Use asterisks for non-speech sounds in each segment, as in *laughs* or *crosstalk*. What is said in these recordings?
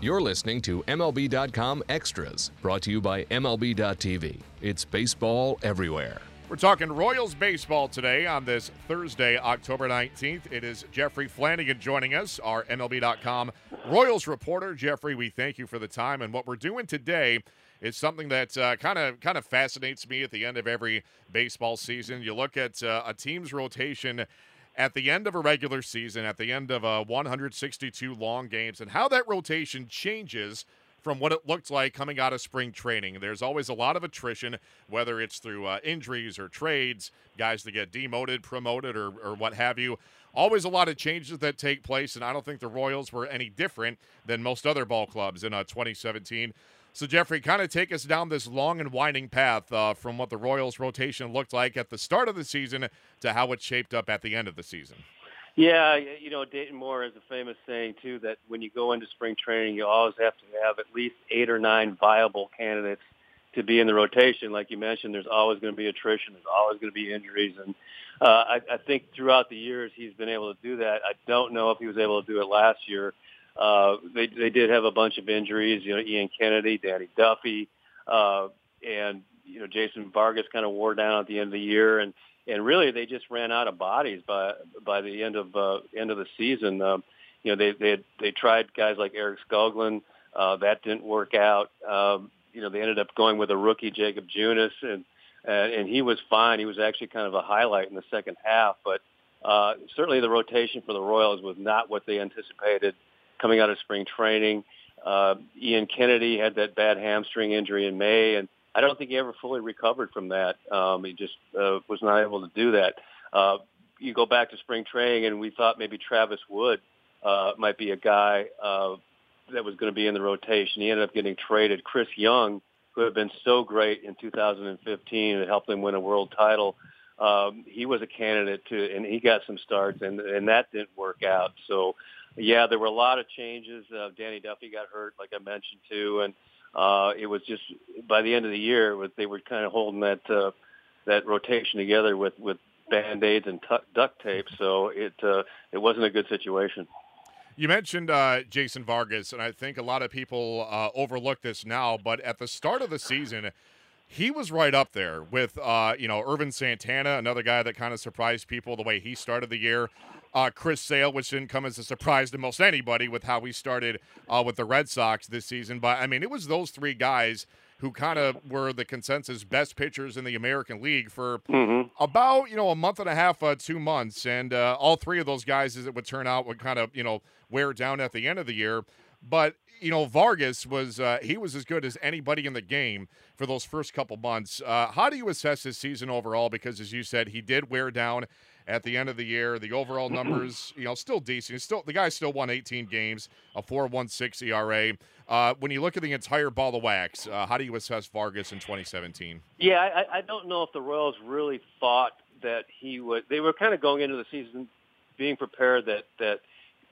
You're listening to MLB.com Extras, brought to you by MLB.tv. It's baseball everywhere. We're talking Royals baseball today on this Thursday, October 19th. It is Jeffrey Flanagan joining us, our MLB.com Royals reporter. Jeffrey, we thank you for the time. And what we're doing today is something that kind of kind of fascinates me at the end of every baseball season. You look at uh, a team's rotation at the end of a regular season, at the end of a 162 long games, and how that rotation changes from what it looked like coming out of spring training. There's always a lot of attrition, whether it's through uh, injuries or trades, guys that get demoted, promoted, or, or what have you. Always a lot of changes that take place, and I don't think the Royals were any different than most other ball clubs in uh, 2017. So, Jeffrey, kind of take us down this long and winding path uh, from what the Royals' rotation looked like at the start of the season to how it shaped up at the end of the season. Yeah, you know, Dayton Moore has a famous saying, too, that when you go into spring training, you always have to have at least eight or nine viable candidates to be in the rotation. Like you mentioned, there's always going to be attrition. There's always going to be injuries. And uh, I, I think throughout the years, he's been able to do that. I don't know if he was able to do it last year. Uh, they they did have a bunch of injuries. You know, Ian Kennedy, Danny Duffy, uh, and you know Jason Vargas kind of wore down at the end of the year, and and really they just ran out of bodies by by the end of uh, end of the season. Um, you know, they they had, they tried guys like Erik Skoglund. Uh, that didn't work out. Um, you know, they ended up going with a rookie, Jakob Junis, and uh, and he was fine. He was actually kind of a highlight in the second half, but uh, certainly the rotation for the Royals was not what they anticipated coming out of spring training. Uh, Ian Kennedy had that bad hamstring injury in May, and I don't think he ever fully recovered from that. Um, he just uh, was not able to do that. Uh, you go back to spring training, and we thought maybe Travis Wood uh, might be a guy uh, that was going to be in the rotation. He ended up getting traded. Chris Young, who had been so great in 2015 and helped them win a world title, um, he was a candidate to, and he got some starts, and and that didn't work out. So yeah, there were a lot of changes. Uh, Danny Duffy got hurt, like I mentioned too, and uh, it was just by the end of the year, they were kind of holding that uh, that rotation together with with band aids and t- duct tape. So it uh, it wasn't a good situation. You mentioned uh, Jason Vargas, and I think a lot of people uh, overlook this now. But at the start of the season, he was right up there with uh, you know Ervin Santana, another guy that kind of surprised people the way he started the year uh, Chris Sale, which didn't come as a surprise to most anybody with how he started uh, with the Red Sox this season. But I mean, it was those three guys who kind of were the consensus best pitchers in the American League for mm-hmm. about you know a month and a half, uh, two months, and uh, all three of those guys, as it would turn out, would kind of you know wear down at the end of the year. But you know, Vargas was uh, he was as good as anybody in the game for those first couple months. Uh, how do you assess his season overall? Because as you said, he did wear down at the end of the year. The overall numbers, you know, still decent. He's still the guy still won 18 games, a 4.16 ERA. Uh, when you look at the entire ball of wax, uh, how do you assess Vargas in 2017? Yeah, I, I don't know if the Royals really thought that he would. They were kind of going into the season being prepared that that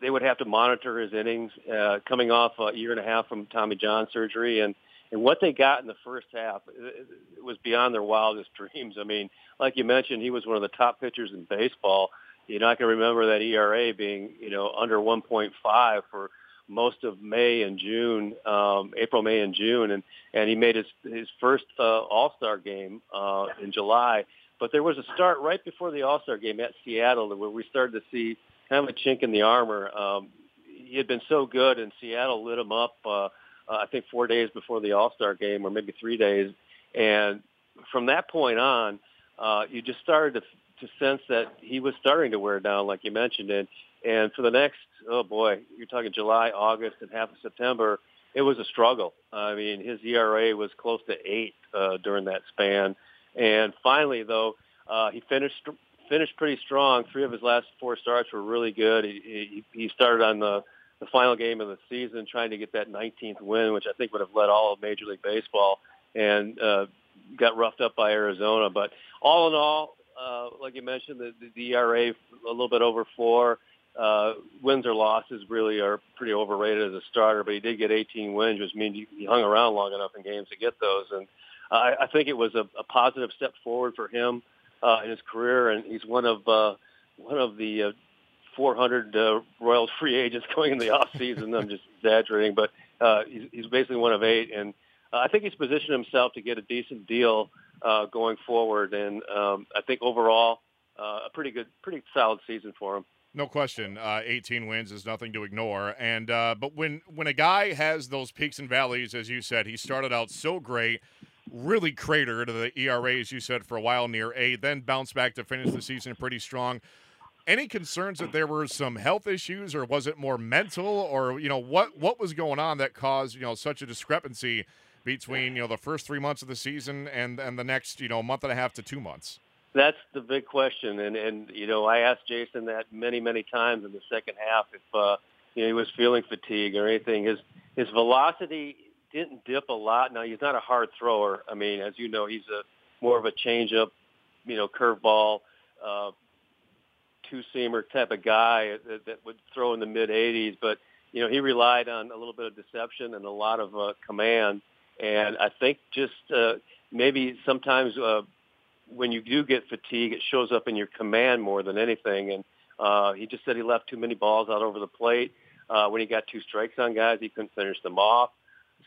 they would have to monitor his innings uh, coming off a year and a half from Tommy John surgery and and what they got in the first half it was beyond their wildest *laughs* dreams. I mean, like you mentioned, he was one of the top pitchers in baseball. You're not going to remember that ERA being, you know, under 1.5 for most of May and June, um, April, May, and June, and and he made his his first uh, All Star game uh, in July. But there was a start right before the All Star game at Seattle where we started to see kind of a chink in the armor. Um, he had been so good, and Seattle lit him up. Uh, uh, I think four days before the All Star game, or maybe three days. And from that point on, uh, you just started to to sense that he was starting to wear down, like you mentioned. And and for the next, oh boy, you're talking July, August, and half of September, it was a struggle. I mean, his ERA was close to eight uh, during that span. And finally, though, uh, he finished finished pretty strong. Three of his last four starts were really good. He, he, he started on the the final game of the season, trying to get that 19th win, which I think would have led all of Major League Baseball, and uh, got roughed up by Arizona. But all in all, uh, like you mentioned, the, the ERA a little bit over four. Uh, wins or losses really are pretty overrated as a starter, but he did get 18 wins, which means he, he hung around long enough in games to get those. And I, I think it was a, a positive step forward for him uh, in his career, and he's one of uh, one of the uh, 400 uh, Royals *laughs* free agents going in the off season. I'm just exaggerating, but uh, he's, he's basically one of eight, and uh, I think he's positioned himself to get a decent deal uh, going forward. And um, I think overall, uh, a pretty good, pretty solid season for him. No question, uh, 18 wins is nothing to ignore. And uh, but when when a guy has those peaks and valleys, as you said, he started out so great, really cratered the ERA, as you said, for a while near eight, then bounced back to finish the season pretty strong. Any concerns that there were some health issues, or was it more mental, or you know what what was going on that caused you know such a discrepancy between you know the first three months of the season and and the next you know month and a half to two months? That's the big question, and and you know I asked Jason that many many times in the second half if uh, you know he was feeling fatigue or anything. His his velocity didn't dip a lot. Now he's not a hard thrower. I mean, as you know, he's a more of a changeup, you know, curveball, uh, two seamer type of guy that, that would throw in the mid 80s. But you know, he relied on a little bit of deception and a lot of uh, command. And I think just uh, maybe sometimes uh, when you do get fatigue, it shows up in your command more than anything. And uh, he just said he left too many balls out over the plate. Uh, when he got two strikes on guys, he couldn't finish them off.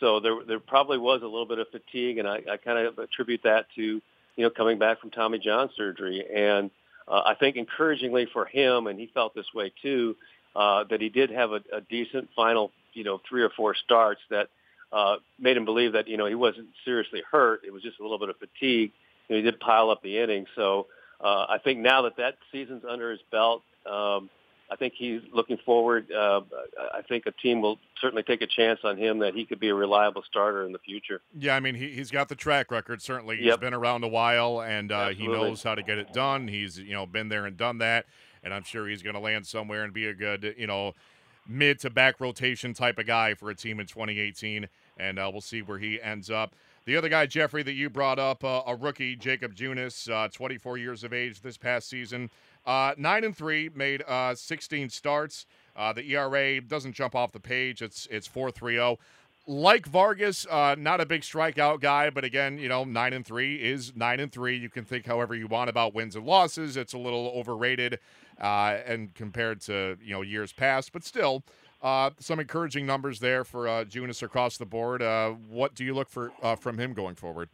So there, there probably was a little bit of fatigue, and I, I kind of attribute that to, you know, coming back from Tommy John surgery. And uh, I think encouragingly for him, and he felt this way too, uh, that he did have a, a decent final, you know, three or four starts that uh, made him believe that, you know, he wasn't seriously hurt. It was just a little bit of fatigue you know, he did pile up the innings. So uh, I think now that that season's under his belt, um, I think he's looking forward. Uh, I think a team will certainly take a chance on him that he could be a reliable starter in the future. Yeah, I mean he he's got the track record. Certainly, he's been around a while, and uh, he knows how to get it done. He's you know been there and done that, and I'm sure he's going to land somewhere and be a good you know mid to back rotation type of guy for a team in 2018. And uh, we'll see where he ends up. The other guy, Jeffrey, that you brought up, uh, a rookie, Jakob Junis, uh, 24 years of age this past season. Uh, 9 and 3, made uh, 16 starts. Uh, the ERA doesn't jump off the page. It's it's 4.30. Like Vargas, uh, not a big strikeout guy, but again, you know, nine and three is nine and three. You can think however you want about wins and losses. It's a little overrated, and compared to you know years past, but still, uh, some encouraging numbers there for uh, Junis across the board. Uh, what do you look for uh, from him going forward?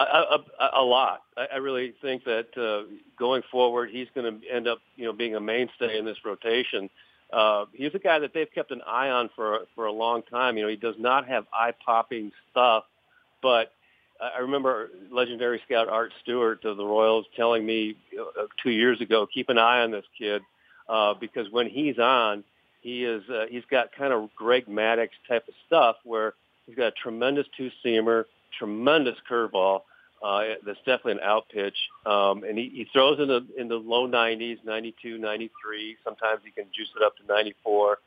A, a, a lot. I, I really think that uh, going forward, he's going to end up, you know, being a mainstay in this rotation. Uh, he's a guy that they've kept an eye on for for a long time. You know, he does not have eye popping stuff, but I remember legendary scout Art Stewart of the Royals telling me uh, two years ago, keep an eye on this kid uh, because when he's on, he is uh, he's got kind of Greg Maddux type of stuff where he's got a tremendous two seamer, tremendous curveball. Uh, that's definitely an out pitch, um, and he, he throws in the in the low 90s, 92, 93. Sometimes he can juice it up to 94.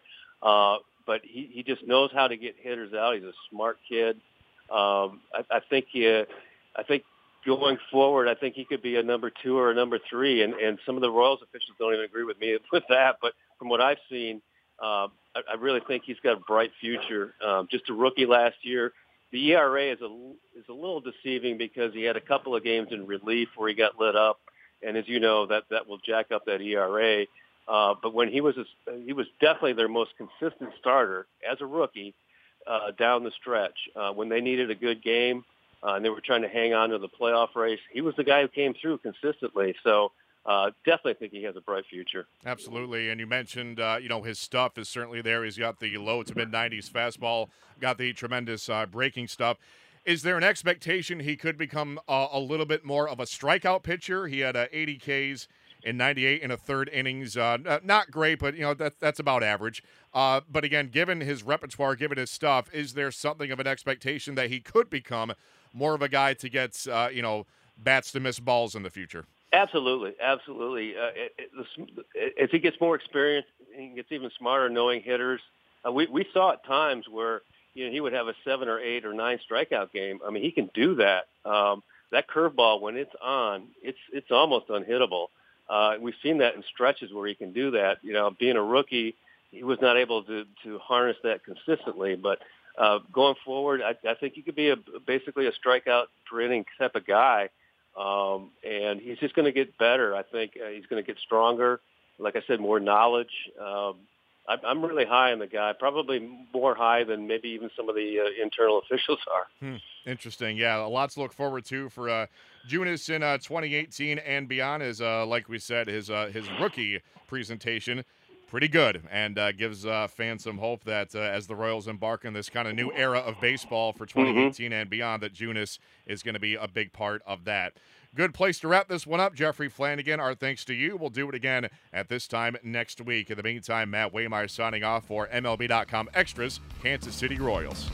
Uh, but he, he just knows how to get hitters out. He's a smart kid. Um, I, I think he, uh, I think going forward, I think he could be a number two or a number three. And, and some of the Royals officials don't even agree with me *laughs* with that. But from what I've seen, uh, I, I really think he's got a bright future. Um, just a rookie last year. The ERA is a is a little deceiving because he had a couple of games in relief where he got lit up, and as you know, that that will jack up that ERA. Uh, but when he was a, he was definitely their most consistent starter as a rookie uh, down the stretch. Uh, when they needed a good game uh, and they were trying to hang on to the playoff race, he was the guy who came through consistently. So uh, definitely think he has a bright future. Absolutely, and you mentioned uh, you know his stuff is certainly there. He's got the low to mid nineties fastball, got the tremendous uh, breaking stuff. Is there an expectation he could become a little bit more of a strikeout pitcher? He had 80 Ks in 98 in a third innings. Uh, not great, but you know that that's about average. Uh, but again, given his repertoire, given his stuff, is there something of an expectation that he could become more of a guy to get uh, you know bats to miss balls in the future? Absolutely, absolutely. Uh, it, it, as he gets more experience, he gets even smarter knowing hitters. Uh, we we saw at times where you know he would have a seven or eight or nine strikeout game. I mean, he can do that. Um, that curveball when it's on, it's it's almost unhittable. Uh, we've seen that in stretches where he can do that. You know, being a rookie, he was not able to to harness that consistently. But uh, going forward, I, I think he could be a basically a strikeout per inning type of guy. Um, and he's just going to get better. I think uh, he's going to get stronger. Like I said, more knowledge. Um, I'm really high on the guy, probably more high than maybe even some of the uh, internal *laughs* officials are. Hmm. Interesting. Yeah, a lot to look forward to for uh, Junis in uh, 2018 and beyond. Is uh, like we said, his uh, his rookie presentation pretty good and uh, gives uh, fans some hope that uh, as the Royals embark on this kind of new era of baseball for 2018 mm-hmm. and beyond, that Junis is going to be a big part of that. Good place to wrap this one up. Jeffrey Flanagan, our thanks to you. We'll do it again at this time next week. In the meantime, Matt Waymire signing off for MLB.com Extras, Kansas City Royals.